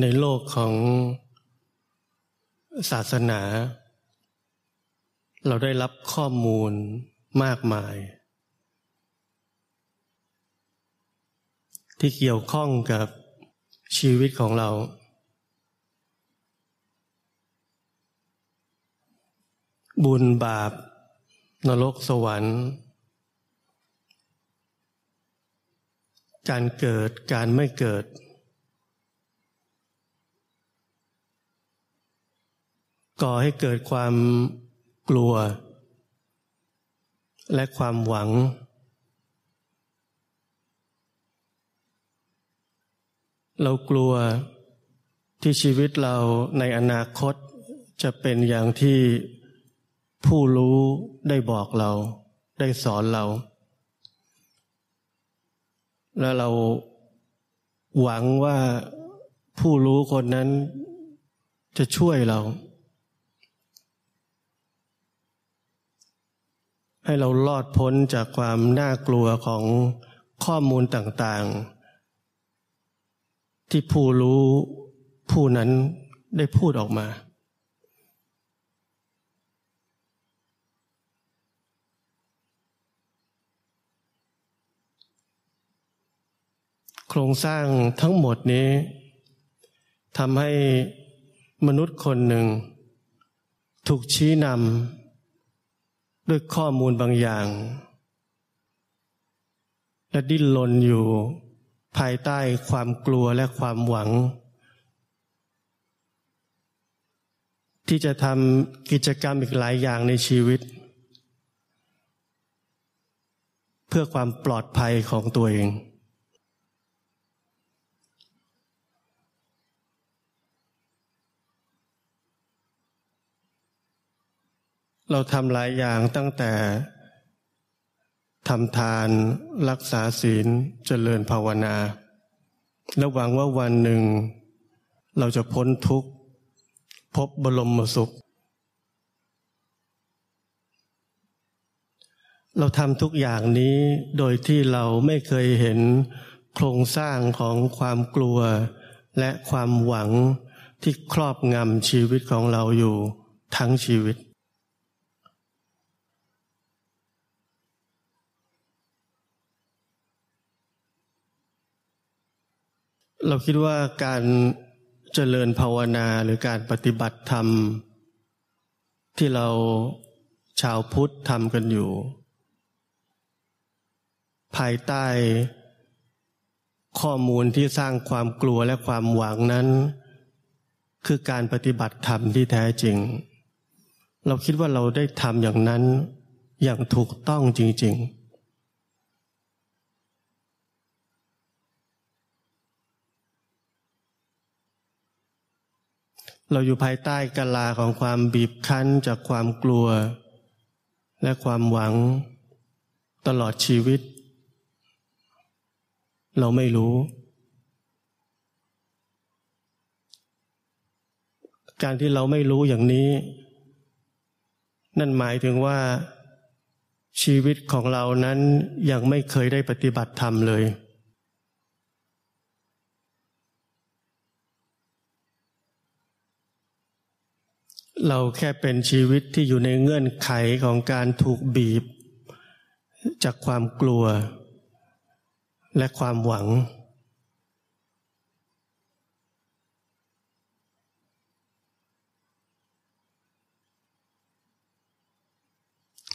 ในโลกของศาสนา เราได้รับข้อมูลมากมาย ที่เกี่ยวข้องกับชีวิตของเรา บุญบาป นรกสวรรค์ การเกิดการไม่เกิด ก่อให้เกิดความกลัว และความหวัง เรากลัวที่ชีวิตเราในอนาคตจะเป็นอย่างที่ผู้รู้ได้บอกเรา ได้สอนเรา และเราหวังว่าผู้รู้คนนั้นจะช่วยเรา ให้เราลอดพ้นจากความน่ากลัวของข้อมูลต่างๆ ที่ผู้รู้ผู้นั้นได้พูดออกมา โครงสร้างทั้งหมดนี้ทำให้มนุษย์คนหนึ่ง ถูกชี้นำ ด้วยข้อมูลบางอย่าง และดิ้นรนอยู่ภายใต้ความกลัวและความหวัง ที่จะทำกิจกรรมอีกหลายอย่างในชีวิต เพื่อความปลอดภัยของตัวเอง เราทำหลายอย่างตั้งแต่ทำทานรักษาศีลเจริญภาวนา และหวังว่าวันหนึ่ง เราจะพ้นทุกข์ พบบรมสุข เราทำทุกอย่างนี้โดยที่เราไม่เคยเห็นโครงสร้างของความกลัว และความหวังที่ครอบงำชีวิตของเราอยู่ทั้งชีวิต เราคิดว่าการเจริญภาวนาหรือการปฏิบัติธรรม ที่เราชาวพุทธทำกันอยู่ ภายใต้ข้อมูลที่สร้างความกลัวและความหวังนั้น คือการปฏิบัติธรรมที่แท้จริง เราคิดว่าเราได้ทำอย่างนั้นอย่างถูกต้องจริง ๆ เราอยู่ภายใต้กลาของความบีบคั้นจากความกลัว และความหวังตลอดชีวิต เราไม่รู้ การที่เราไม่รู้อย่างนี้ นั่นหมายถึงว่าชีวิตของเรานั้นยังไม่เคยได้ปฏิบัติธรรมเลย เราแค่เป็นชีวิตที่อยู่ในเงื่อนไขของการถูกบีบ จากความกลัว และความหวัง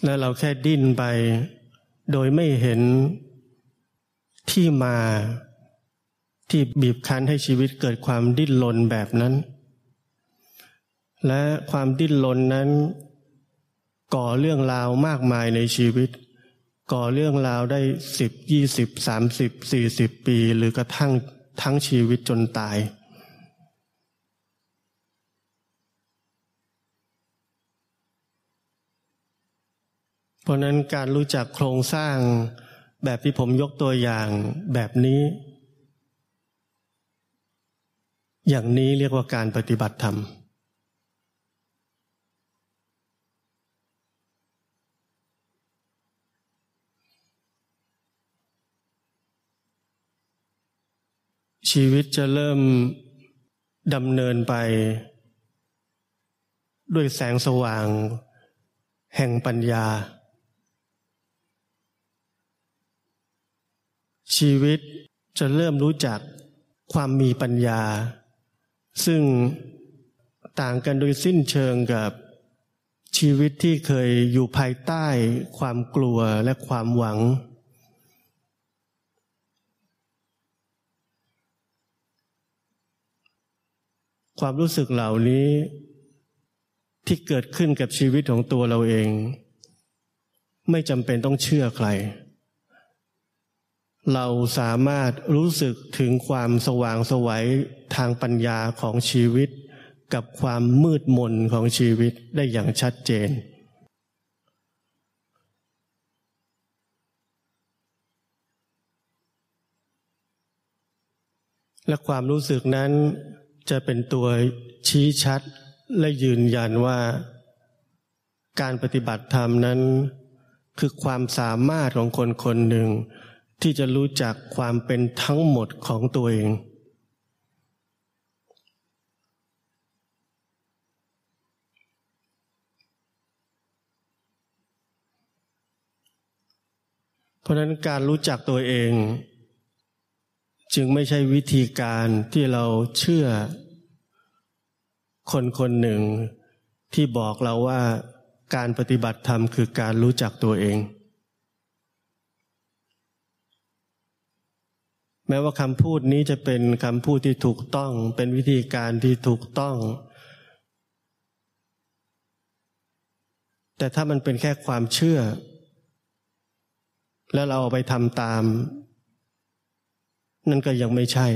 และเราแค่ดิ้นไป โดยไม่เห็นที่มาที่บีบคั้นให้ชีวิตเกิดความดิ้นรนแบบนั้น และความดิ้นรนนั้น ก่อเรื่องราวมากมายในชีวิต ก่อเรื่องราวได้สิบยี่สิบสามสิบสี่สิบปี หรือกระทั่งทั้งชีวิตจนตาย เพราะนั้นการรู้จักโครงสร้างแบบที่ผมยกตัวอย่างแบบนี้ อย่างนี้เรียกว่าการปฏิบัติธรรม ชีวิตจะเริ่มดำเนินไป ด้วยแสงสว่าง แห่งปัญญา ชีวิตจะเริ่มรู้จักความมีปัญญา ซึ่งต่างกันโดยสิ้นเชิงกับชีวิตที่เคยอยู่ภายใต้ความกลัวและความหวัง ความรู้สึกเหล่านี้ที่เกิดขึ้นกับชีวิตของตัวเราเอง ไม่จำเป็นต้องเชื่อใคร เราสามารถรู้สึกถึงความสว่างสวัยทางปัญญาของชีวิต กับความมืดมนของชีวิตได้อย่างชัดเจน และความรู้สึกนั้น จะเป็นตัวชี้ชัดและยืนยันว่า การปฏิบัติธรรมนั้น คือความสามารถของคนคนหนึ่ง ที่จะรู้จักความเป็นทั้งหมดของตัวเอง เพราะนั้นการรู้จักตัวเอง จึงไม่ใช่วิธีการที่เราเชื่อ คนคนหนึ่งที่บอกเราว่าการปฏิบัติธรรมคือการรู้จักตัวเอง แม้ว่าคำพูดนี้จะเป็นคำพูดที่ถูกต้อง เป็นวิธีการที่ถูกต้อง แต่ถ้ามันเป็นแค่ความเชื่อ แล้วเราเอาไปทำตาม นั่นก็ยังไม่ใช่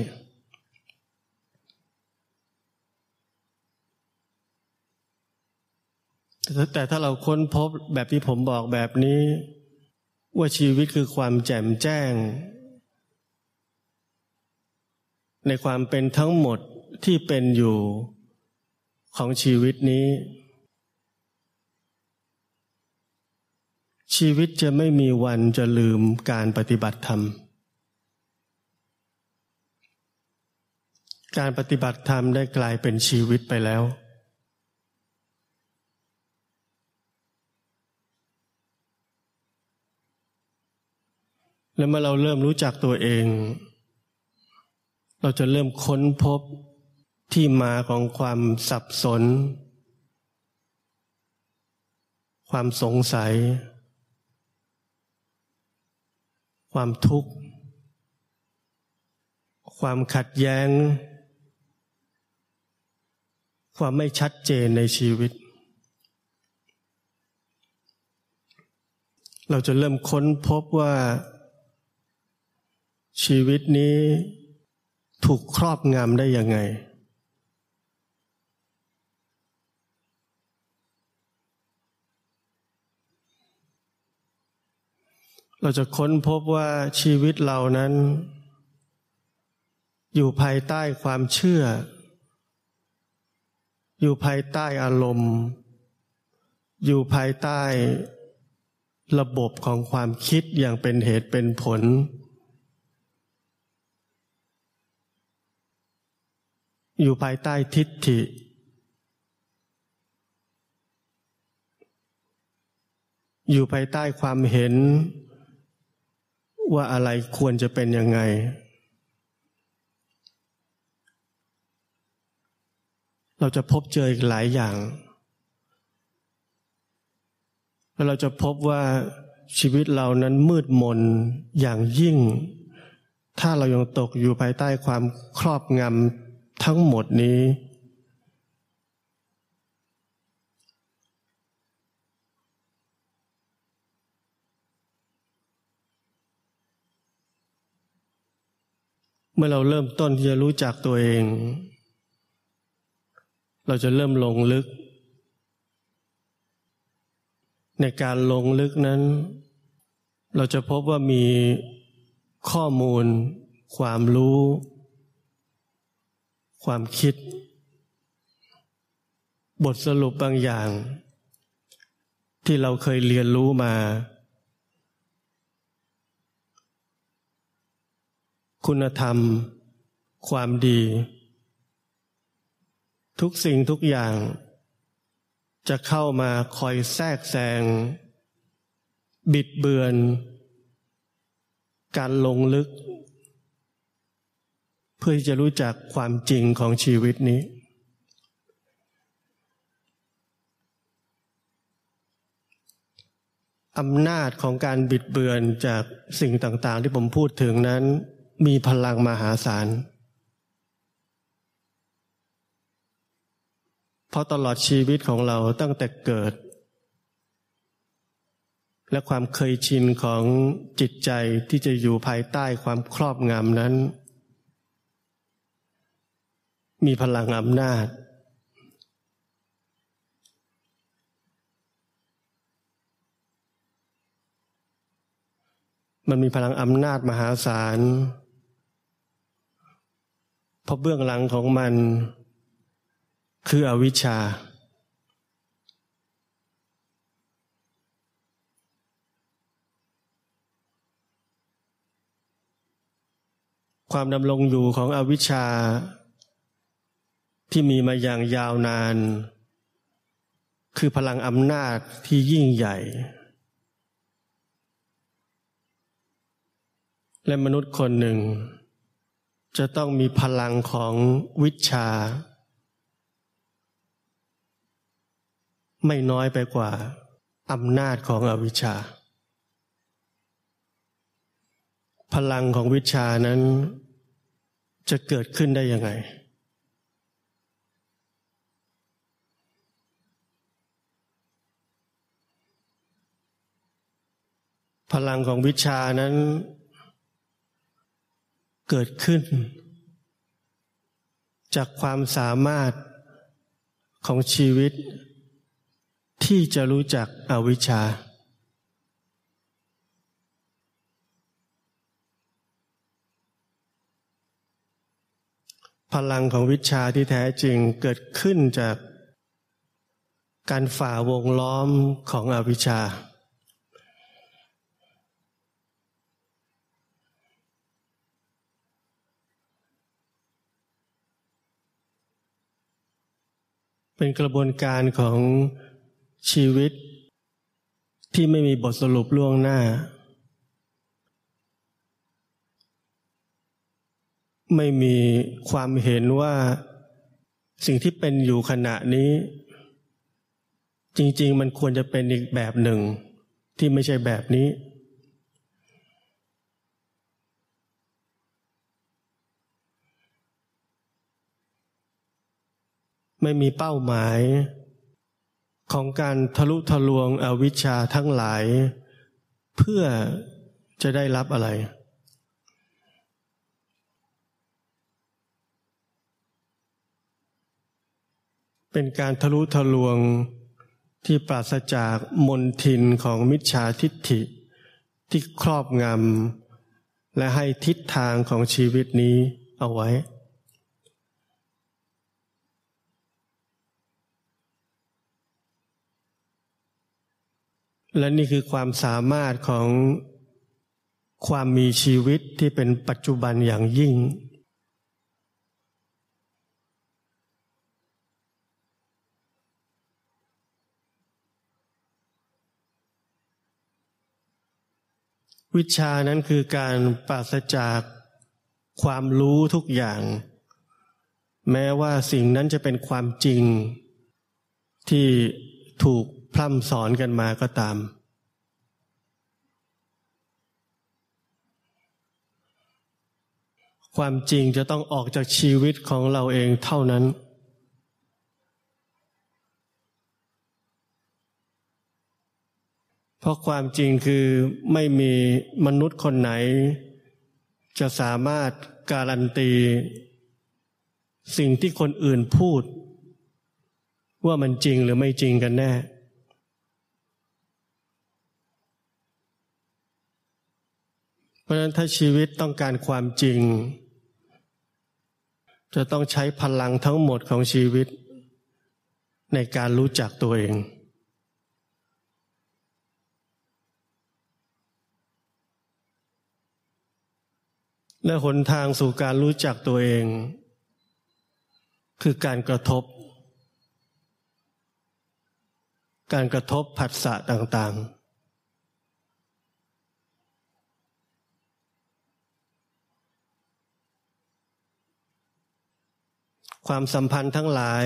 แต่ถ้าเราค้นพบแบบที่ผมบอกแบบนี้ ว่าชีวิตคือความแจ่มแจ้ง ในความเป็นทั้งหมดที่เป็นอยู่ของชีวิตนี้ ชีวิตจะไม่มีวันจะลืมการปฏิบัติธรรม การปฏิบัติธรรมได้กลายเป็นชีวิตไปแล้ว และเมื่อเราเริ่มรู้จักตัวเอง เราจะเริ่มค้นพบที่มาของความสับสน ความสงสัย ความทุกข์ ความขัดแย้ง ความไม่ชัดเจนในชีวิต เราจะเริ่มค้นพบว่า ชีวิตนี้ถูกครอบงำได้ยังไง เราจะค้นพบว่าชีวิตเรานั้น อยู่ภายใต้ความเชื่อ อยู่ภายใต้อารมณ์ อยู่ภายใต้ระบบของความคิดอย่างเป็นเหตุเป็นผล อยู่ภายใต้ทิฏฐิ อยู่ภายใต้ความเห็นว่าอะไรควรจะเป็นยังไง เราจะพบเจออีกหลายอย่างแล้วเราจะพบว่าชีวิตเรานั้นมืดมนอย่างยิ่ง ถ้าเรายังตกอยู่ภายใต้ความครอบงำทั้งหมดนี้ เมื่อเราเริ่มต้นที่จะรู้จักตัวเอง เราจะเริ่มลงลึก ในการลงลึกนั้น เราจะพบว่ามีข้อมูล ความรู้ ความคิด บทสรุปบางอย่าง ที่เราเคยเรียนรู้มา คุณธรรม ความดี ทุกสิ่งทุกอย่าง จะเข้ามาคอยแทรกแซง บิดเบือน การลงลึก เพื่อจะรู้จักความจริงของชีวิตนี้ อำนาจของการบิดเบือนจากสิ่งต่างๆ ที่ผมพูดถึงนั้น มีพลังมหาศาล เพราะตลอดชีวิตของเราตั้งแต่เกิด และความเคยชินของจิตใจที่จะอยู่ภายใต้ความครอบงำนั้น มีพลังอำนาจ มันมีพลังอำนาจมหาศาลเพราะเบื้องหลังของมัน คืออวิชชา ความดำรงอยู่ของอวิชชา ที่มีมาอย่างยาวนาน คือพลังอำนาจที่ยิ่งใหญ่ และมนุษย์คนหนึ่ง จะต้องมีพลังของวิชา ไม่น้อยไปกว่าอำนาจของอวิชชา พลังของวิชานั้นจะเกิดขึ้นได้ยังไง พลังของวิชานั้น เกิดขึ้น จากความสามารถของชีวิต ที่จะรู้จักอวิชชา พลังของวิชาที่แท้จริงเกิดขึ้นจากการฝ่าวงล้อมของอวิชชา เป็นกระบวนการของ ชีวิตที่ไม่มีบทสรุปล่วงหน้า ไม่มีความเห็นว่าสิ่งที่เป็นอยู่ขณะนี้ จริง ๆ มันควรจะเป็นอีกแบบหนึ่ง ที่ไม่ใช่แบบนี้ ไม่มีเป้าหมาย ของการทะลุทะลวงอวิชชาทั้งหลาย เพื่อจะได้รับอะไร เป็นการทะลุทะลวงที่ปราศจากมนทินของมิจฉาทิฏฐิ ที่ครอบงำและให้ทิศทางของชีวิตนี้เอาไว้ และนี่คือความสามารถของความมีชีวิตที่เป็นปัจจุบันอย่างยิ่ง วิชานั้นคือการปราศจากความรู้ทุกอย่าง แม้ว่าสิ่งนั้นจะเป็นความจริงที่ถูก พร่ำสอนกันมาก็ตาม ความจริงจะต้องออกจากชีวิตของเราเองเท่านั้น เพราะความจริงคือไม่มีมนุษย์คนไหน จะสามารถการันตี สิ่งที่คนอื่นพูด ว่ามันจริงหรือไม่จริงกันแน่ ราะฉะนั้นถ้าชีวิตต้องการความจริง จะต้องใช้พลังทั้งหมดของชีวิต ในการรู้จักตัวเอง และหนทางสู่การรู้จักตัวเอง คือการกระทบ การกระทบผัสสะต่าง ๆ ความสัมพันธ์ทั้งหลาย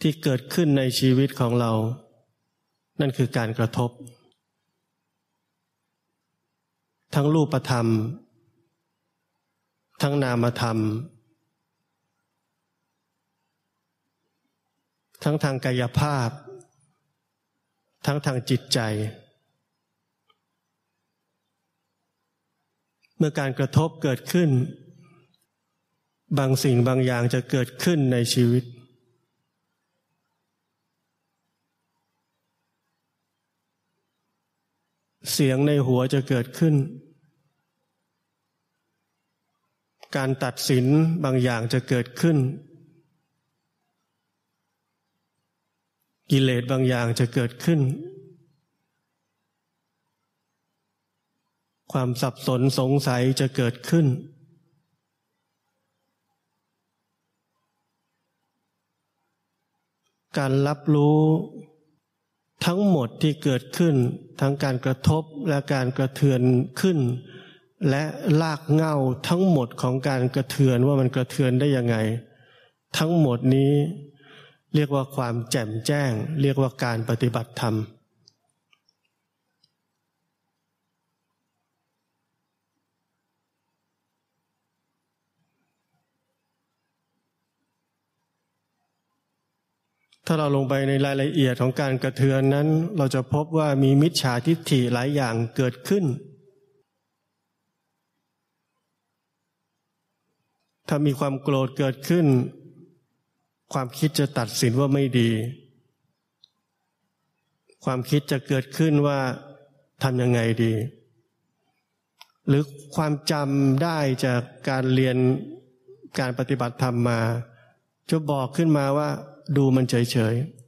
ที่เกิดขึ้นในชีวิตของเรา นั่นคือการกระทบ ทั้งรูปธรรม ทั้งนามธรรม ทั้งทางกายภาพ ทั้งทางจิตใจ เมื่อการกระทบเกิดขึ้น บางสิ่งบางอย่างจะเกิดขึ้นในชีวิต เสียงในหัวจะเกิดขึ้น การตัดสินบางอย่างจะเกิดขึ้น กิเลสบางอย่างจะเกิดขึ้น ความสับสนสงสัยจะเกิดขึ้น การรับรู้ทั้งหมดที่เกิดขึ้น ทั้งการกระทบและการกระเทือนขึ้น และลากเง่าทั้งหมดของการกระเทือนว่ามันกระเทือนได้ยังไง ทั้งหมดนี้ เรียกว่าความแจ่มแจ้ง เรียกว่าการปฏิบัติธรรม ถ้าเราลงไปในรายละเอียดของการกระเทือนนั้น เราจะพบว่ามีมิจฉาทิฏฐิหลายอย่างเกิดขึ้น ถ้ามีความโกรธเกิดขึ้น ความคิดจะตัดสินว่าไม่ดี ความคิดจะเกิดขึ้นว่าทำยังไงดี หรือความจำได้จากการเรียนการปฏิบัติธรรมมา จะบอกขึ้นมาว่า ดูมันเฉยๆ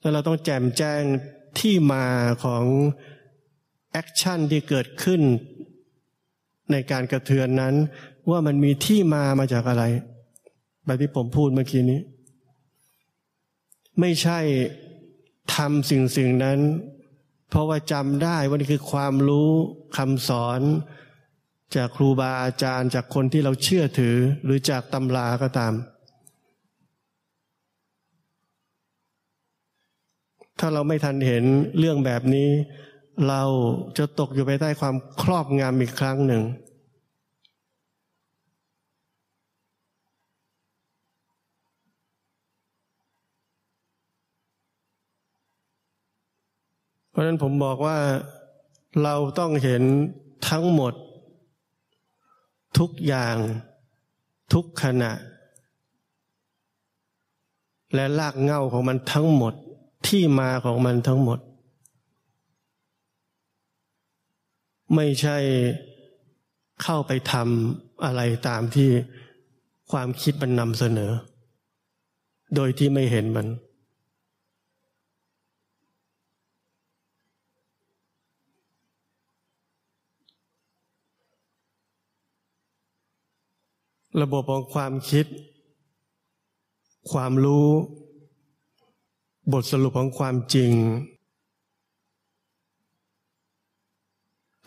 แล้วเราต้องแจ่มแจ้งที่มาของ action ที่เกิดขึ้น ในการกระเทือนนั้น ว่ามันมีที่มามาจากอะไร แบบที่ผมพูดเมื่อกี้นี้ ไม่ใช่ทำสิ่งสิ่งนั้น เพราะว่าจำได้ว่านี่คือความรู้คำสอน จากครูบาอาจารย์จากคนที่เราเชื่อถือหรือจากตำราก็ตาม ถ้าเราไม่ทันเห็นเรื่องแบบนี้ เราจะตกอยู่ไปใต้ความครอบงำอีกครั้งหนึ่ง เพราะนั้นผมบอกว่าเราต้องเห็นทั้งหมด ทุกอย่างทุกขณะ และลากเงาของมันทั้งหมดที่มาของมันทั้งหมด ไม่ใช่เข้าไปทำอะไรตามที่ความคิดมันนำเสนอ โดยที่ไม่เห็นมัน ระบบของความคิด ความรู้ บทสรุปของความจริง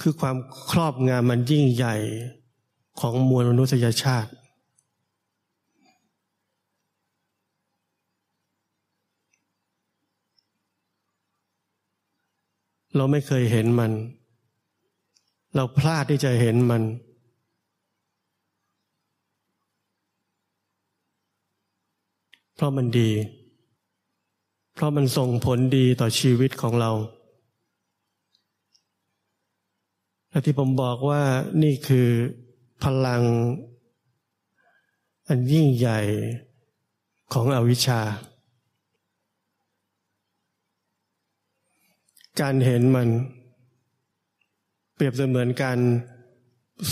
คือความครอบงามมันยิ่งใหญ่ของมวลมนุษยชาติ เราไม่เคยเห็นมัน เราพลาดที่จะเห็นมันเพ ราะมันดี เพราะมันส่งผลดีต่อชีวิตของเรา และที่ผมบอกว่านี่คือพลัง อันยิ่งใหญ่ของอวิชชา การเห็นมัน เปรียบเสมือนการ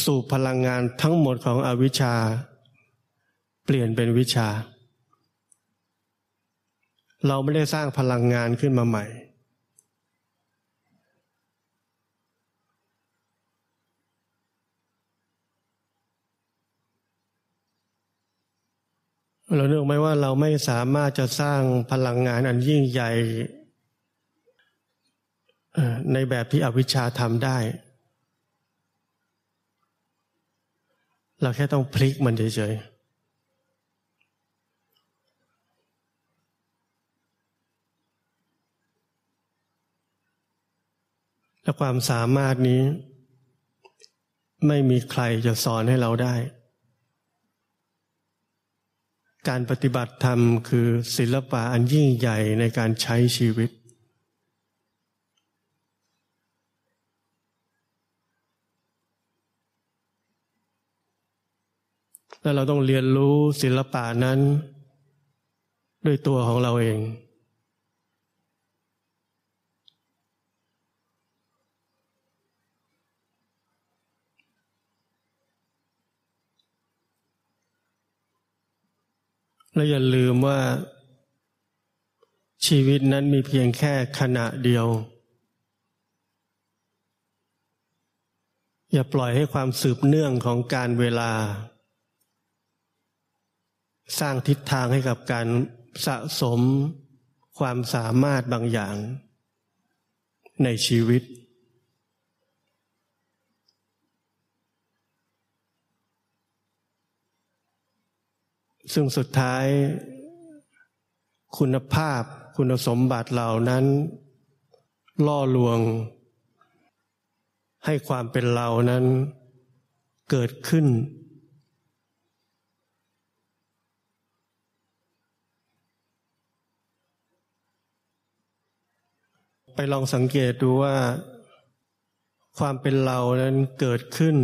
สูบพลังงานทั้งหมดของอวิชชา เปลี่ยนเป็นวิชา เราไม่ได้สร้างพลังงานขึ้นมาใหม่ เราเนื่องไหมว่าเราไม่สามารถจะสร้างพลังงานอันยิ่งใหญ่ในแบบที่อวิชชาทำได้ เราแค่ต้องพลิกมันเฉยๆ และความสามารถนี้ ไม่มีใครจะสอนให้เราได้ การปฏิบัติธรรมคือศิลปะอันยิ่งใหญ่ในการใช้ชีวิต และเราต้องเรียนรู้ศิลปะนั้น ด้วยตัวของเราเอง และอย่าลืมว่า ชีวิตนั้นมีเพียงแค่ขณะเดียว อย่าปล่อยให้ความสืบเนื่องของการเวลา สร้างทิศทางให้กับการสะสมความสามารถบางอย่างในชีวิต ซึ่งสุดท้ายคุณภาพคุณสมบัติเหล่านั้น ล่อลวง ให้ความเป็นเรานั้นเกิดขึ้น ไปลองสังเกตดูว่า ความเป็นเรานั้นเกิดขึ้น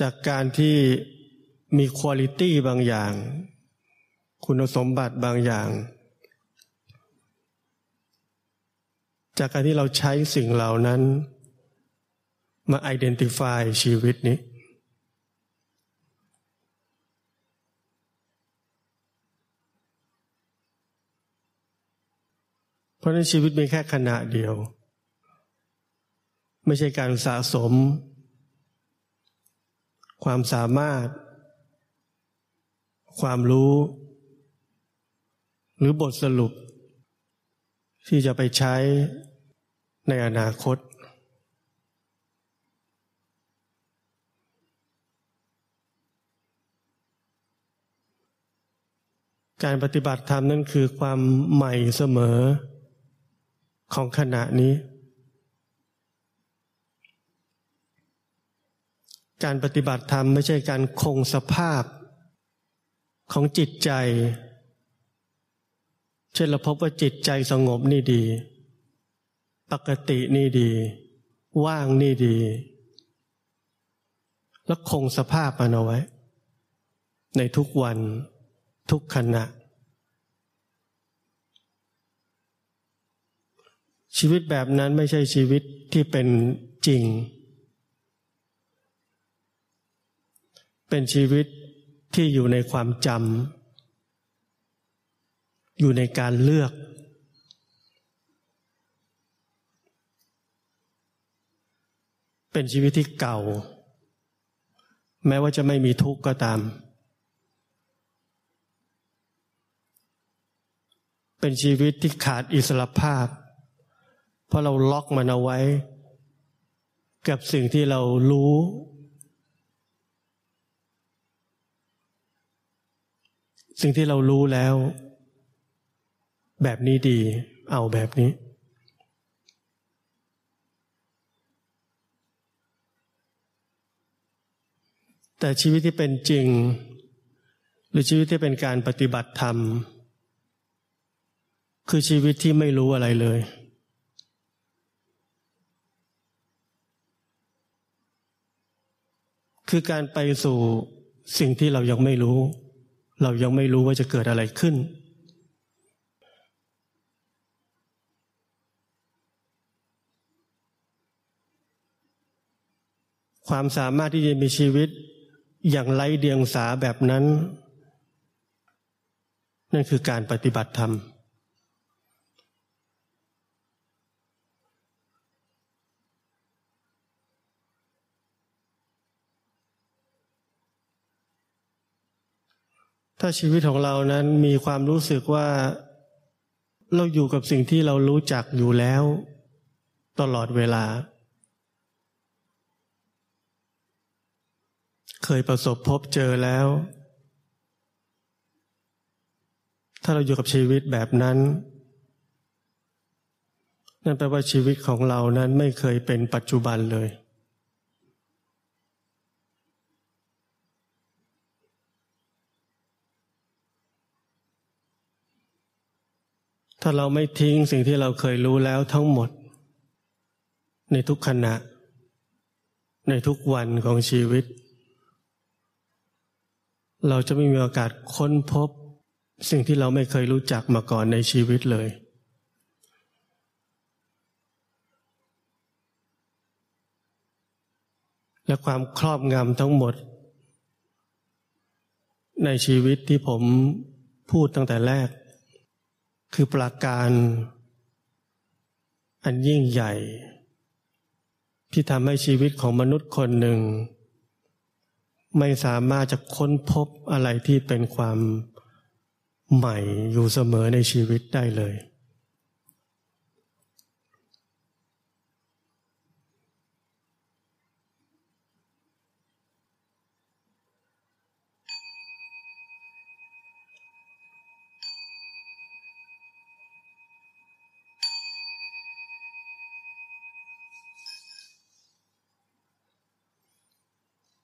จากการที่ มีคุณลิตี้บางอย่าง คุณสมบัติบางอย่าง จากการที่เราใช้สิ่งเหล่านั้น มาไอดีนติฟายชีวิตนี้ เพราะนั้นชีวิตมีแค่ขณะเดียว ไม่ใช่การสะสม ความสามารถ ความรู้ หรือบทสรุป ที่จะไปใช้ในอนาคต การปฏิบัติธรรมนั่นคือความใหม่เสมอของขณะนี้ การปฏิบัติธรรมไม่ใช่การคงสภาพ ของจิตใจ เช่นเราพบว่าจิตใจสงบนี่ดี ปกตินี่ดี ว่างนี่ดี แล้วคงสภาพมันเอาไว้ ในทุกวันทุกขณะ ชีวิตแบบนั้นไม่ใช่ชีวิตที่เป็นจริง เป็นชีวิต ที่อยู่ในความจำอยู่ในการเลือก เป็นชีวิตที่เก่า แม้ว่าจะไม่มีทุกข์ก็ตาม เป็นชีวิตที่ขาดอิสรภาพ เพราะเราล็อกมันเอาไว้ กับสิ่งที่เรารู้ สิ่งที่เรารู้แล้ว แบบนี้ดี เอาแบบนี้ แต่ชีวิตที่เป็นจริง หรือชีวิตที่เป็นการปฏิบัติธรรม คือชีวิตที่ไม่รู้อะไรเลย คือการไปสู่สิ่งที่เรายังไม่รู้ เรายังไม่รู้ว่าจะเกิดอะไรขึ้น ความสามารถที่จะมีชีวิตอย่างไร้เดียงสาแบบนั้น นั่นคือการปฏิบัติธรรม ถ้าชีวิตของเรานั้นมีความรู้สึกว่า เราอยู่กับสิ่งที่เรารู้จักอยู่แล้ว ตลอดเวลา เคยประสบพบเจอแล้ว ถ้าเราอยู่กับชีวิตแบบนั้น นั่นแปลว่าชีวิตของเรานั้นไม่เคยเป็นปัจจุบันเลย ถ้าเราไม่ทิ้งสิ่งที่เราเคยรู้แล้วทั้งหมด ในทุกขณะ ในทุกวันของชีวิต เราจะไม่มีโอกาสค้นพบ สิ่งที่เราไม่เคยรู้จักมาก่อนในชีวิตเลย และความครอบงำทั้งหมด ในชีวิตที่ผมพูดตั้งแต่แรก คือปราการอันยิ่งใหญ่ ที่ทำให้ชีวิตของมนุษย์คนหนึ่ง ไม่สามารถจะค้นพบอะไรที่เป็นความใหม่อยู่เสมอในชีวิตได้เลย